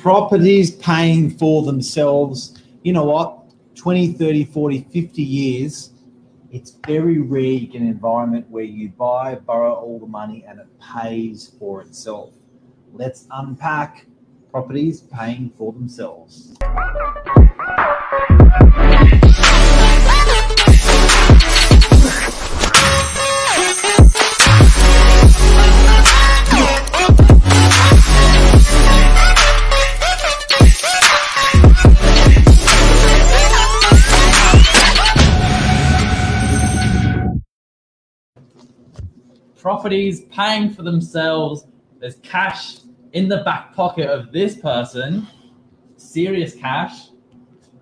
properties paying for themselves. You know what? 20, 30, 40, 50 years, it's very rare you get an environment where you buy, borrow all the money, and it pays for itself. Let's unpack properties paying for themselves. Properties paying for themselves. There's cash in the back pocket of this person, serious cash.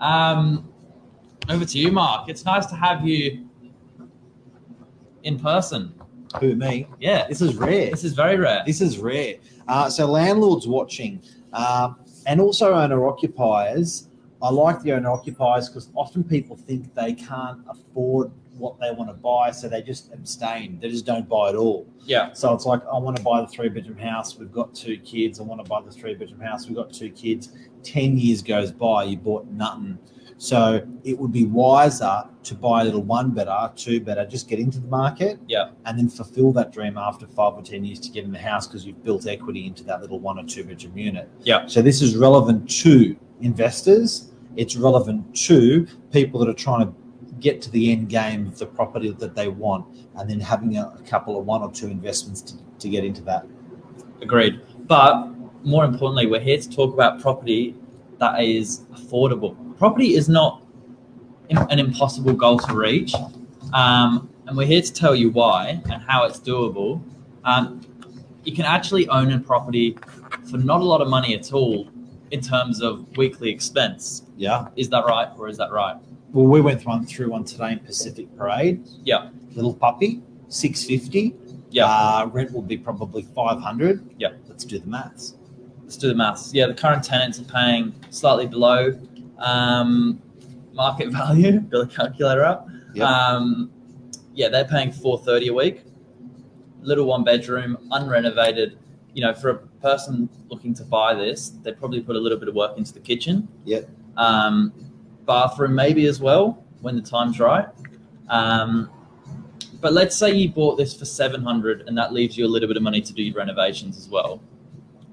Um, over to you, Mark. It's nice to have you in person. Who, me? Yeah, This is rare. this is very rare. This is rare. Uh, so landlords watching, um, and also owner occupiers. I like the owner occupiers because often people think they can't afford what they want to buy, so they just abstain. They just don't buy at all. Yeah, So it's like I want to buy the three bedroom house. We've got two kids. I want to buy the three bedroom house. We've got two kids. Ten years goes by, you bought nothing. So it would be wiser to buy a little one better, two better, just get into the market. Yeah. And then fulfill that dream after five or ten years to get in the house because you've built equity into that little one or two bedroom unit. Yeah. So this is relevant to investors. It's relevant to people that are trying to get to the end game of the property that they want and then having a, a couple of one or two investments to, to get into that. agreed. But more importantly, we're here to talk about property that is affordable. Property is not an impossible goal to reach, um, and we're here to tell you why and how it's doable. Um, you can actually own a property for not a lot of money at all in terms of weekly expense. Yeah. Is that right, or is that right? Well, we went through one through one today in Pacific Parade. Yeah. Little puppy, six fifty. Yeah. Uh, rent will be probably five hundred. Yeah. Let's do the maths. Let's do the maths. Yeah, the current tenants are paying slightly below um, market value. Build a calculator up. Yep. Um, yeah, they're paying four thirty a week. Little one bedroom, unrenovated. You know, for a person looking to buy this, they probably put a little bit of work into the kitchen. Yep. Um, bathroom maybe as well when the time's right. Um, but let's say you bought this for seven hundred, and that leaves you a little bit of money to do your renovations as well.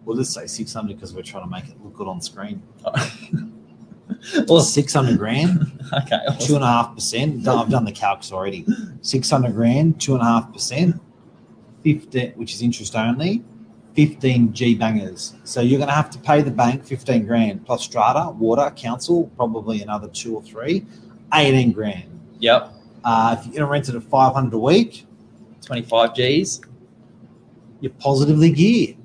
We'll just say six hundred because we're trying to make it look good on screen. well, six hundred grand, okay. two and a half percent. I've done the calcs already. Six hundred grand, two and a half percent, fifteen, which is interest only. 15 G bangers. So you're going to have to pay the bank 15 grand plus strata, water, council, probably another two or three, 18 grand. Yep, Uh, if you're going to rent it at 500 a week, twenty-five Gs. you're positively geared.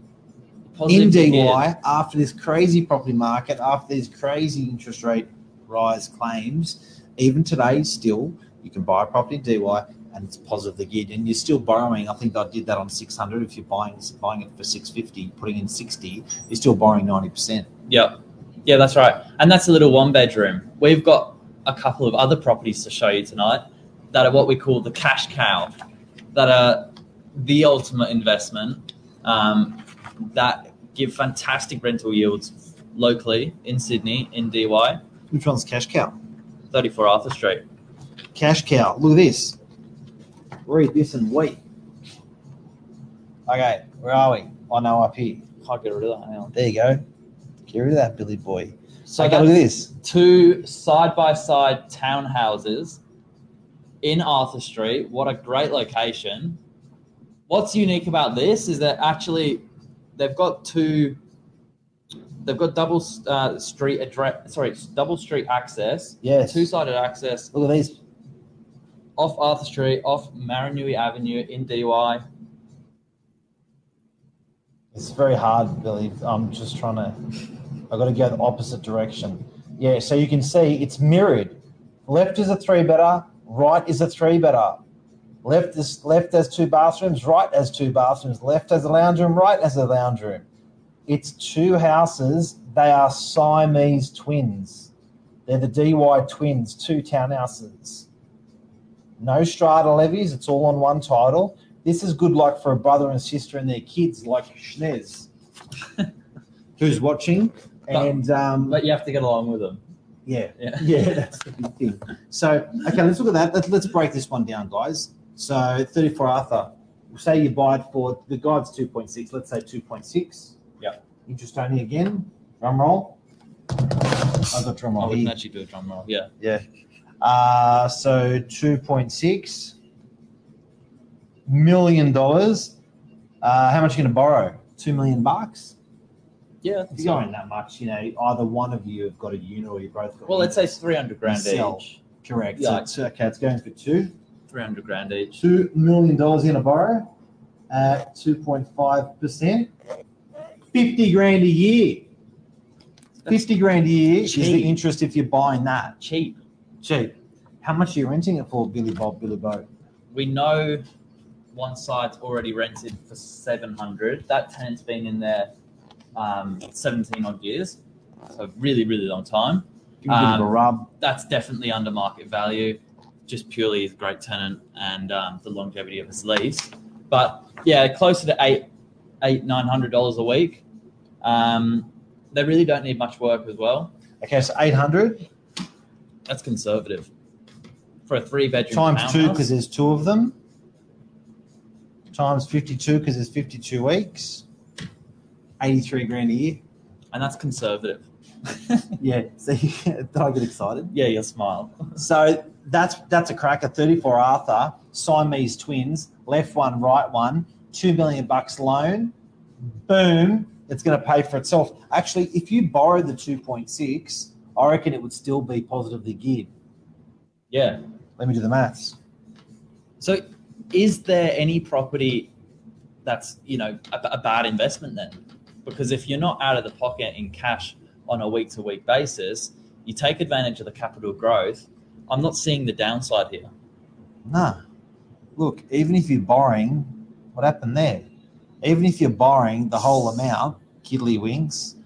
Positive in geared. Dee Why, after this crazy property market, after these crazy interest rate rise claims, even today, still, you can buy a property in Dee Why and it's positively geared. And you're still borrowing. I think I did that on 600. If you're buying buying it for 650, putting in 60, you're still borrowing 90%. Yep. Yeah, that's right. And that's a little one bedroom. We've got a couple of other properties to show you tonight that are what we call the cash cow, that are the ultimate investment um, that give fantastic rental yields locally in Sydney, in Dee Why, Which one's cash cow? 34 Arthur Street. Cash cow. Look at this. Read this and wait. Okay, where are we? Oh no, up here. Can't get rid of that now. There you go. Get rid of that, Billy boy. So okay, look at this. two side by side townhouses in Arthur Street. What a great location. What's unique about this is that actually they've got two, they've got double uh, street address, sorry, double street access, Yes. two sided access Look at these. Off Arthur Street, off Maranui Avenue in Dee Why. It's very hard, Billy. I'm just trying to. I've got to go the opposite direction. Yeah, so you can see it's mirrored. Left is a three better. Right is a three better. Left is left has two bathrooms. Right has two bathrooms. Left has a lounge room. Right has a lounge room. It's two houses. They are Siamese twins. They're the Dee Why twins. Two townhouses. No strata levies. It's all on one title. This is good luck for a brother and sister and their kids, like Schnez, who's watching. And um, But you have to get along with them. yeah, Yeah. yeah, that's the big thing. So, okay, let's look at that. Let's, let's break this one down, guys. So, 34 Arthur, say you buy it for the guide's 2.6, let's say 2.6. Yep. Interest only again. Drum roll. I've got drum roll. I wouldn't actually do a drum roll. Yeah. Yeah. Uh, so 2.6 million dollars. Uh, how much are you going to borrow? Two million bucks. Yeah. If you're going that much, you know, either one of you have got a unit or you both got. Well, let's say it's 300 grand each. correct. Yeah. So it's, okay, it's going for two. 300 grand each. Two million dollars you're going to borrow at two point five percent. Fifty grand a year. Fifty grand a year is the interest if you're buying that. Cheap. Cheap. How much are you renting it for, Billy Bob, Billy Bo? We know one site's already rented for 700. That tenant's been in there um, 17 odd years. So really, really long time. Give me a bit of a Um, rub. That's definitely under market value, just purely a great tenant and um, the longevity of his lease. But yeah, closer to eight, eight, nine hundred dollars a week. Um, they really don't need much work as well. Okay, so eight hundred That's conservative for a three bedroom times two because there's two of them. Times fifty-two because there's fifty-two weeks. Eighty-three grand a year. and that's conservative. Yeah. See, did I get excited? yeah, you'll smile. So that's that's a cracker. Thirty-four Arthur, Siamese twins, left one, right one, two million bucks loan. Boom, it's going to pay for itself. Actually, if you borrow the two point six, I reckon it would still be positively geared. Yeah. Let me do the maths. So, is there any property that's you know a, a bad investment then? Because if you're not out of the pocket in cash on a week to week basis, you take advantage of the capital growth. I'm not seeing the downside here. Nah. Look, even if you're borrowing, what happened there? Even if you're borrowing the whole amount, Kiddly Wings,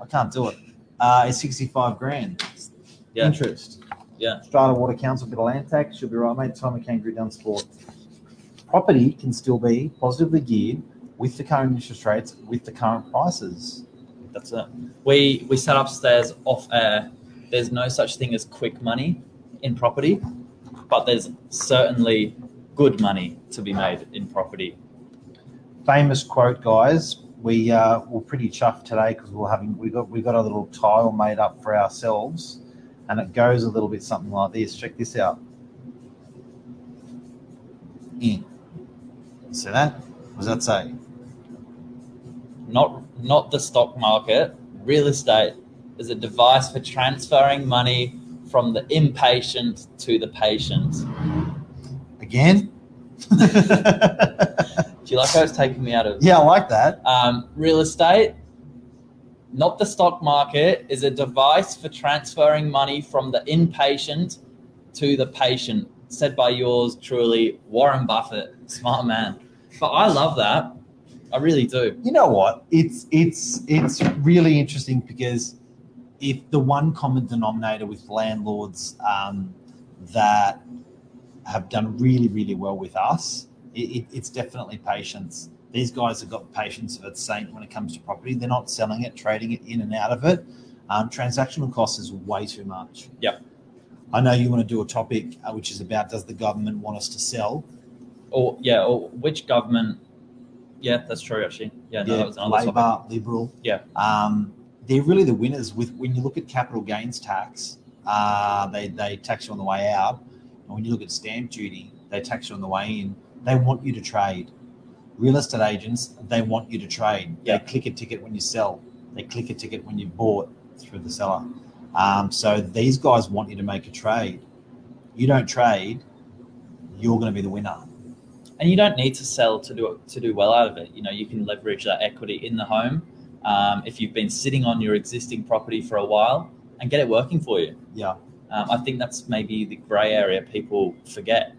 I can't do it. Uh, it's 65 grand. Yeah. Interest. Yeah. Strata Water Council, bit of land tax, should be right, mate. Tie Me Kangaroo Down Sport. Property can still be positively geared with the current interest rates, with the current prices. That's it. We we sat upstairs off air. There's no such thing as quick money in property, but there's certainly good money to be made in property. famous quote, guys. We uh, were pretty chuffed today because we're having we got we got a little tile made up for ourselves, and it goes a little bit something like this. Check this out. In. See that? What does that say? not not the stock market. Real estate is a device for transferring money from the impatient to the patient. Again? Do you like how it's taking me out of yeah, I like that. um, real estate? Not the stock market is a device for transferring money from the impatient to the patient. Said by yours truly, Warren Buffett, smart man. But I love that. I really do. You know what? It's it's it's really interesting because if the one common denominator with landlords um, that have done really really well with us, it, it, it's definitely patience. These guys have got patience of a saint when it comes to property. They're not selling it, trading it in and out of it. Um, transactional cost is way too much. Yep. I know you want to do a topic uh, which is about does the government want us to sell? Or yeah, or which government? Yeah, that's true. Actually, yeah, no, that was another Labor, topic. Liberal. Yeah. Um, they're really the winners with when you look at capital gains tax, uh, they, they tax you on the way out. And when you look at stamp duty, they tax you on the way in. They want you to trade. Real estate agents, they want you to trade. Yeah. They click a ticket when you sell. They click a ticket when you bought through the seller. Um, so these guys want you to make a trade. You don't trade, you're going to be the winner. and you don't need to sell to do to do well out of it. You know, you can leverage that equity in the home um, if you've been sitting on your existing property for a while and get it working for you. Yeah. Um, I think that's maybe the grey area people forget.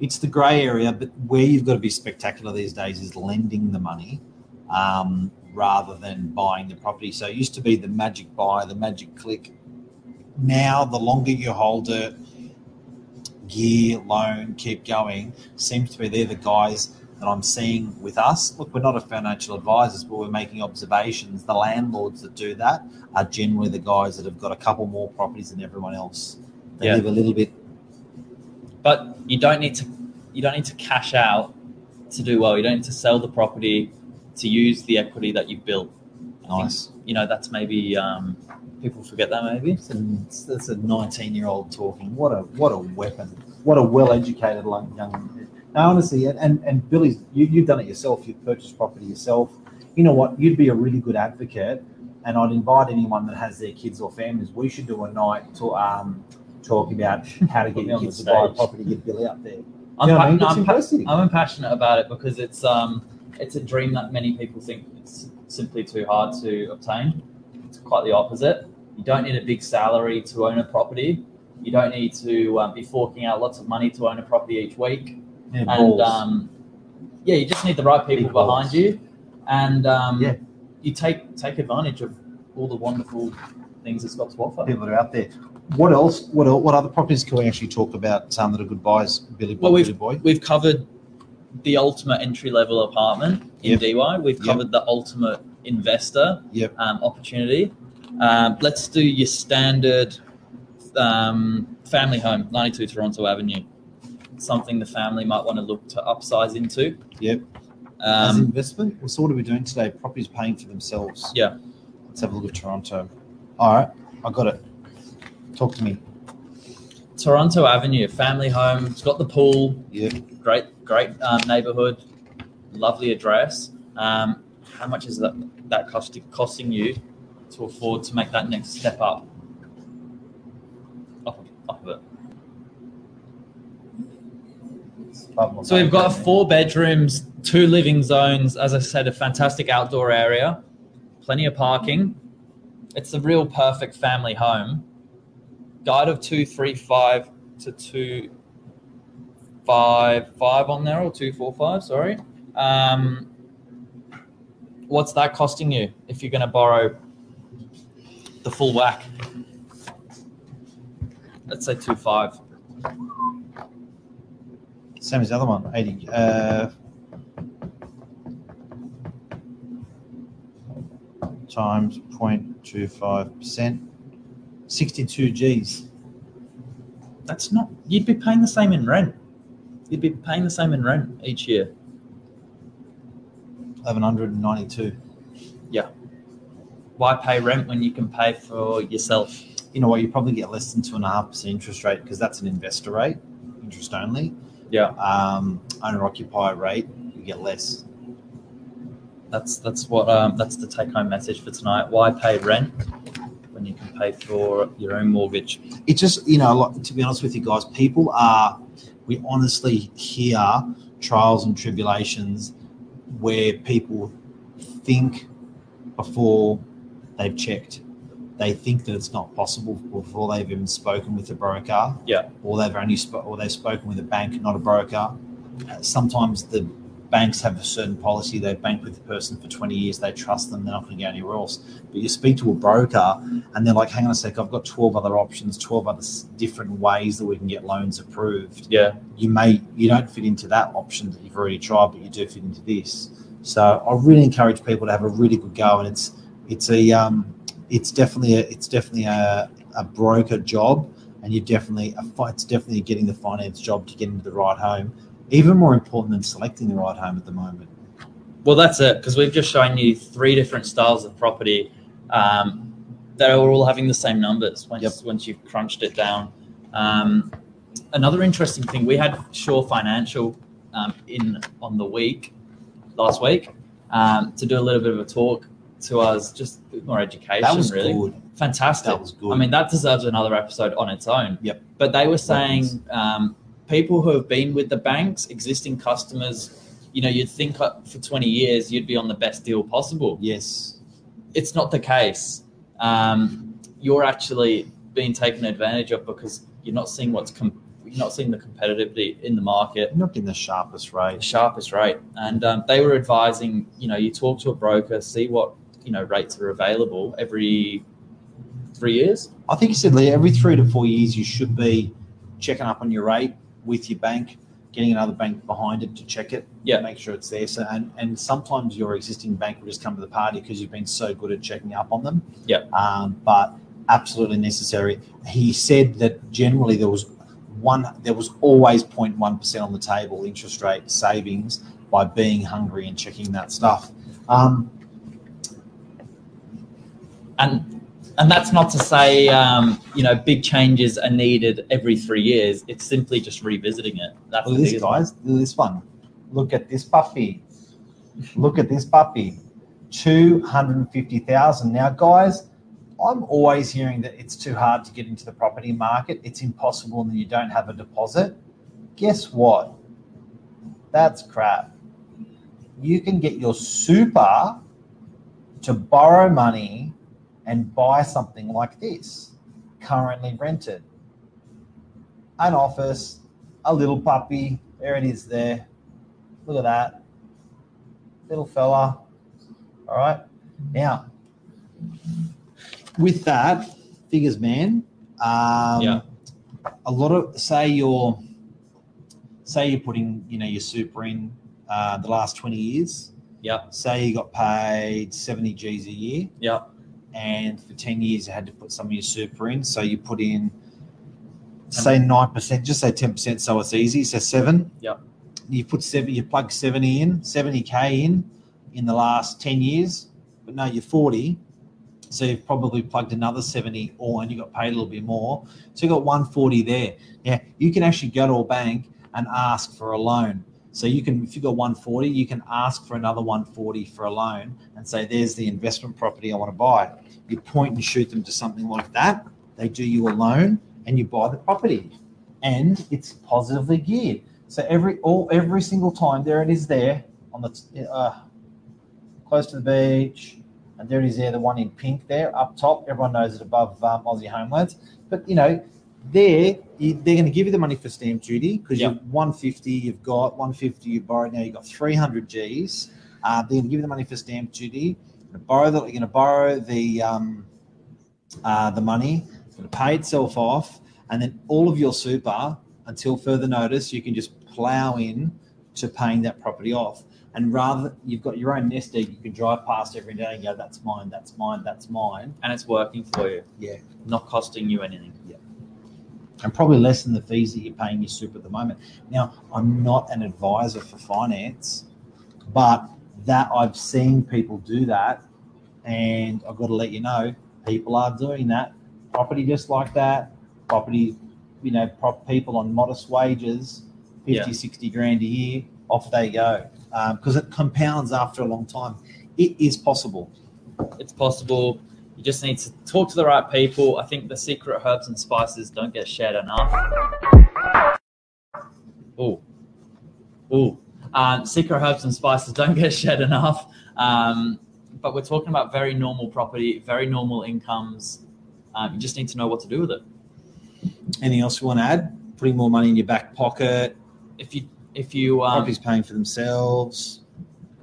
It's the grey area, but where you've got to be spectacular these days is lending the money um, rather than buying the property. So it used to be the magic buy, the magic click. Now, the longer you hold it, gear, loan, keep going, seems to be they're the guys that I'm seeing with us. Look, we're not a financial advisors, but we're making observations. The landlords that do that are generally the guys that have got a couple more properties than everyone else. They Yeah. live a little bit. But you don't need to you don't need to cash out to do well. You don't need to sell the property to use the equity that you've built. I think, Nice. you know, that's maybe um, people forget that maybe. That's a, a 19 year old talking. What a what a weapon. What a well educated young. Now, honestly, and, and, and Billy, you, you've done it yourself. You've purchased property yourself. You know what? You'd be a really good advocate. And I'd invite anyone that has their kids or families. We should do a night to um, talk about how to get your kids to buy a property. Get Billy up there. I'm, You know what I pa- mean? I'm, pa- I'm passionate about it because it's um, it's a dream that many people think it's simply too hard to obtain. It's quite the opposite. You don't need a big salary to own a property. You don't need to um, be forking out lots of money to own a property each week. Yeah, and um, yeah, you just need the right people Big balls. behind you, and um, Yeah. you take take advantage of all the wonderful things it's got to offer. people that are out there. What else? What el- what other properties can we actually talk about um, that are good buys, Billy? Well, Billy Boy. We've covered the ultimate entry level apartment in Yep. Dee Why. We've Yep. covered the ultimate investor Yep. um, opportunity. Um, let's do your standard um, family home, 92 Toronto Avenue. Something the family might want to look to upsize into. Yep. As Um, investment, well, so what are we doing today? Properties paying for themselves. Yeah. Let's have a look at Toronto. All right, I got it. Talk to me. Toronto Avenue, family home. It's got the pool. Yeah. Great, great um, neighborhood. Lovely address. Um, how much is that that costing costing you to afford to make that next step up? Off of, off of it. So we've got four bedrooms, two living zones. As I said, a fantastic outdoor area, plenty of parking. It's a real perfect family home. Guide of two three five to two five five on there or two four five. Sorry. Um, what's that costing you if you're going to borrow the full whack? Let's say two five. Same as the other one, 80. Uh, times 0.25%. 62 G's. That's not. You'd be paying the same in rent. You'd be paying the same in rent each year. 1192. Yeah. Why pay rent when you can pay for yourself? You know what? You probably get less than 2.5% interest rate because that's an investor rate, interest only. Yeah. Um, owner occupier rate, you get less. That's that's what um, that's the take home message for tonight. Why pay rent when you can pay for your own mortgage? it just you know like, to be honest with you guys people are we honestly hear trials and tribulations where people think before they've checked they think that it's not possible before they've even spoken with a broker Yeah. or they've only sp- or they've spoken with a bank not a broker sometimes the banks have a certain policy they've banked with the person for 20 years they trust them they're not going to go anywhere else but you speak to a broker and they're like, hang on a sec, I've got 12 other options, 12 other different ways that we can get loans approved. Yeah. You may, you don't fit into that option that you've already tried, but you do fit into this. So I really encourage people to have a really good go. And it's, it's a, um, it's definitely a, it's definitely a, a broker job and you definitely, a, it's definitely getting the finance job to get into the right home. Even more important than selecting the right home at the moment. Well, that's it because we've just shown you three different styles of property um, that are all having the same numbers once Yep. once you've crunched it down. Um, another interesting thing we had Shore Financial um, in on the week last week um, to do a little bit of a talk to us, just a bit more education. That was really good. fantastic. That was good. I mean, that deserves another episode on its own. Yep. But they were saying um, people who have been with the banks, existing customers, you know, you'd think for 20 years you'd be on the best deal possible. yes. It's not the case. Um, you're actually being taken advantage of because you're not seeing what's com- you're not seeing the competitivity in the market You're not getting the sharpest the rate. sharpest rate. And um, they were advising, you know, you talk to a broker, see what you know rates are available every three years. I think you said Lee, every three to four years you should be checking up on your rate with your bank, getting another bank behind it to check it, Yeah. make sure it's there. So and and sometimes your existing bank will just come to the party because you've been so good at checking up on them. Yeah. Um, but absolutely necessary. He said that generally there was one, there was always 0.1 percent on the table interest rate savings by being hungry and checking that stuff. Um, and and that's not to say um, you know big changes are needed every three years. It's simply just revisiting it. That's Look at this, guys. Look at this one. Look at this puppy. Look at this puppy. 250,000. Now, guys, I'm always hearing that it's too hard to get into the property market. It's impossible and you don't have a deposit. Guess what? That's crap. You can get your super to borrow money and buy something like this, currently rented. An office, a little puppy. There it is there. Look at that. Little fella. All right. Now, with that, figures man, um, Yeah. a lot of, say you're, say you're putting, you know, your super in uh, the last 20 years. Yep. Say you got paid 70 G's a year Yep. And for 10 years you had to put some of your super in. So you put in, say 9%, just say 10%, so it's easy. So seven. Yep. You put seven, you plug 70 in, 70K in in the last 10 years, but no, you're 40. So you've probably plugged another 70 or and you got paid a little bit more. So you got 140 there. Yeah, you can actually go to a bank and ask for a loan. So you can, if you got 140, you can ask for another 140 for a loan and say, "There's the investment property I want to buy." You point and shoot them to something like that. They do you a loan, and you buy the property, and it's positively geared. So every all every single time, there it is there on the uh, close to the beach, and there it is there, the one in pink there up top. Everyone knows it above um, Aussie Home Loans, but you know there you, they're going to give you the money for stamp duty because Yeah. you've 150 you've got 150 you borrowed now you've got 300 g's uh, they're going to give you the money for stamp duty you're going to borrow the, you're going to borrow the um, uh, the money it's going to pay itself off and then all of your super until further notice you can just plow in to paying that property off and rather you've got your own nest egg you can drive past every day and go that's mine that's mine that's mine And it's working for you. Yeah. Not costing you anything. And probably less than the fees that you're paying your super at the moment. Now, I'm not an advisor for finance, but that I've seen people do that, and I've got to let you know, people are doing that. Property just like that, property, you know, prop people on modest wages, 50, Yeah. 60 grand a year, off they go. Um, because it compounds after a long time. It is possible. It's possible. You just need to talk to the right people. I think the secret herbs and spices don't get shared enough. Oh, oh. Um, secret herbs and spices don't get shared enough. Um, but we're talking about very normal property, very normal incomes. Um, you just need to know what to do with it. Anything else you want to add? Putting more money in your back pocket, If you, if you, um, properties paying for themselves.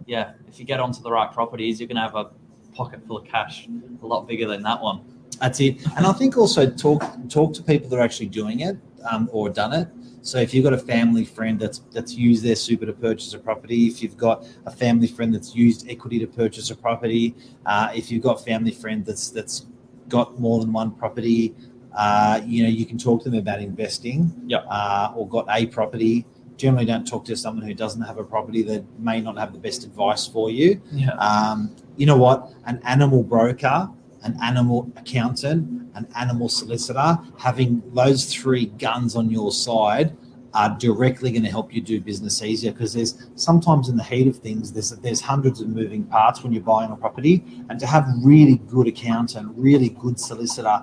yeah, if you get onto the right properties, you're gonna have a pocket full of cash, a lot bigger than that one. That's it. And I think also talk talk to people that are actually doing it um, or done it. So if you've got a family friend that's that's used their super to purchase a property, if you've got a family friend that's used equity to purchase a property, uh, if you've got family friend that's that's got more than one property, uh, you know you can talk to them about investing. Yep. Uh, or got a property. Generally, don't talk to someone who doesn't have a property that may not have the best advice for you. Yeah. Um, you know what? An animal broker, an animal accountant, an animal solicitor, having those three guns on your side are directly going to help you do business easier because there's sometimes in the heat of things there's there's hundreds of moving parts when you're buying a property and to have really good accountant really good solicitor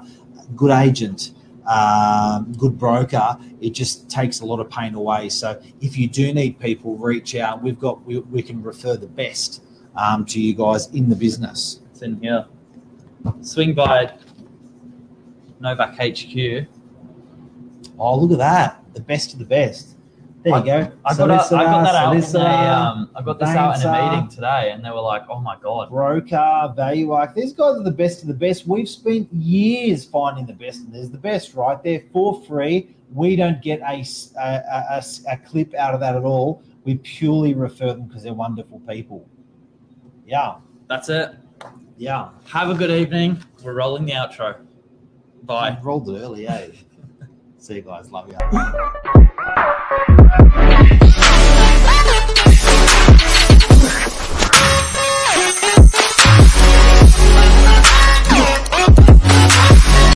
good agent um, good broker it just takes a lot of pain away so if you do need people reach out we've got we, we can refer the best um, to you guys in the business. It's in here. Swing by Novak HQ. Oh, look at that. The best of the best. There I- you go. I got, that- got that out in a, um, I got this out in a meeting today, and they were like, "Oh my god, broker, value arc. These guys are the best of the best. We've spent years finding the best, and there's the best right there for free. We don't get a clip out of that at all. We purely refer them because they're wonderful people. Yeah, that's it. yeah. Have a good evening. We're rolling the outro. Bye." I rolled it early, eh? See you guys. Love you.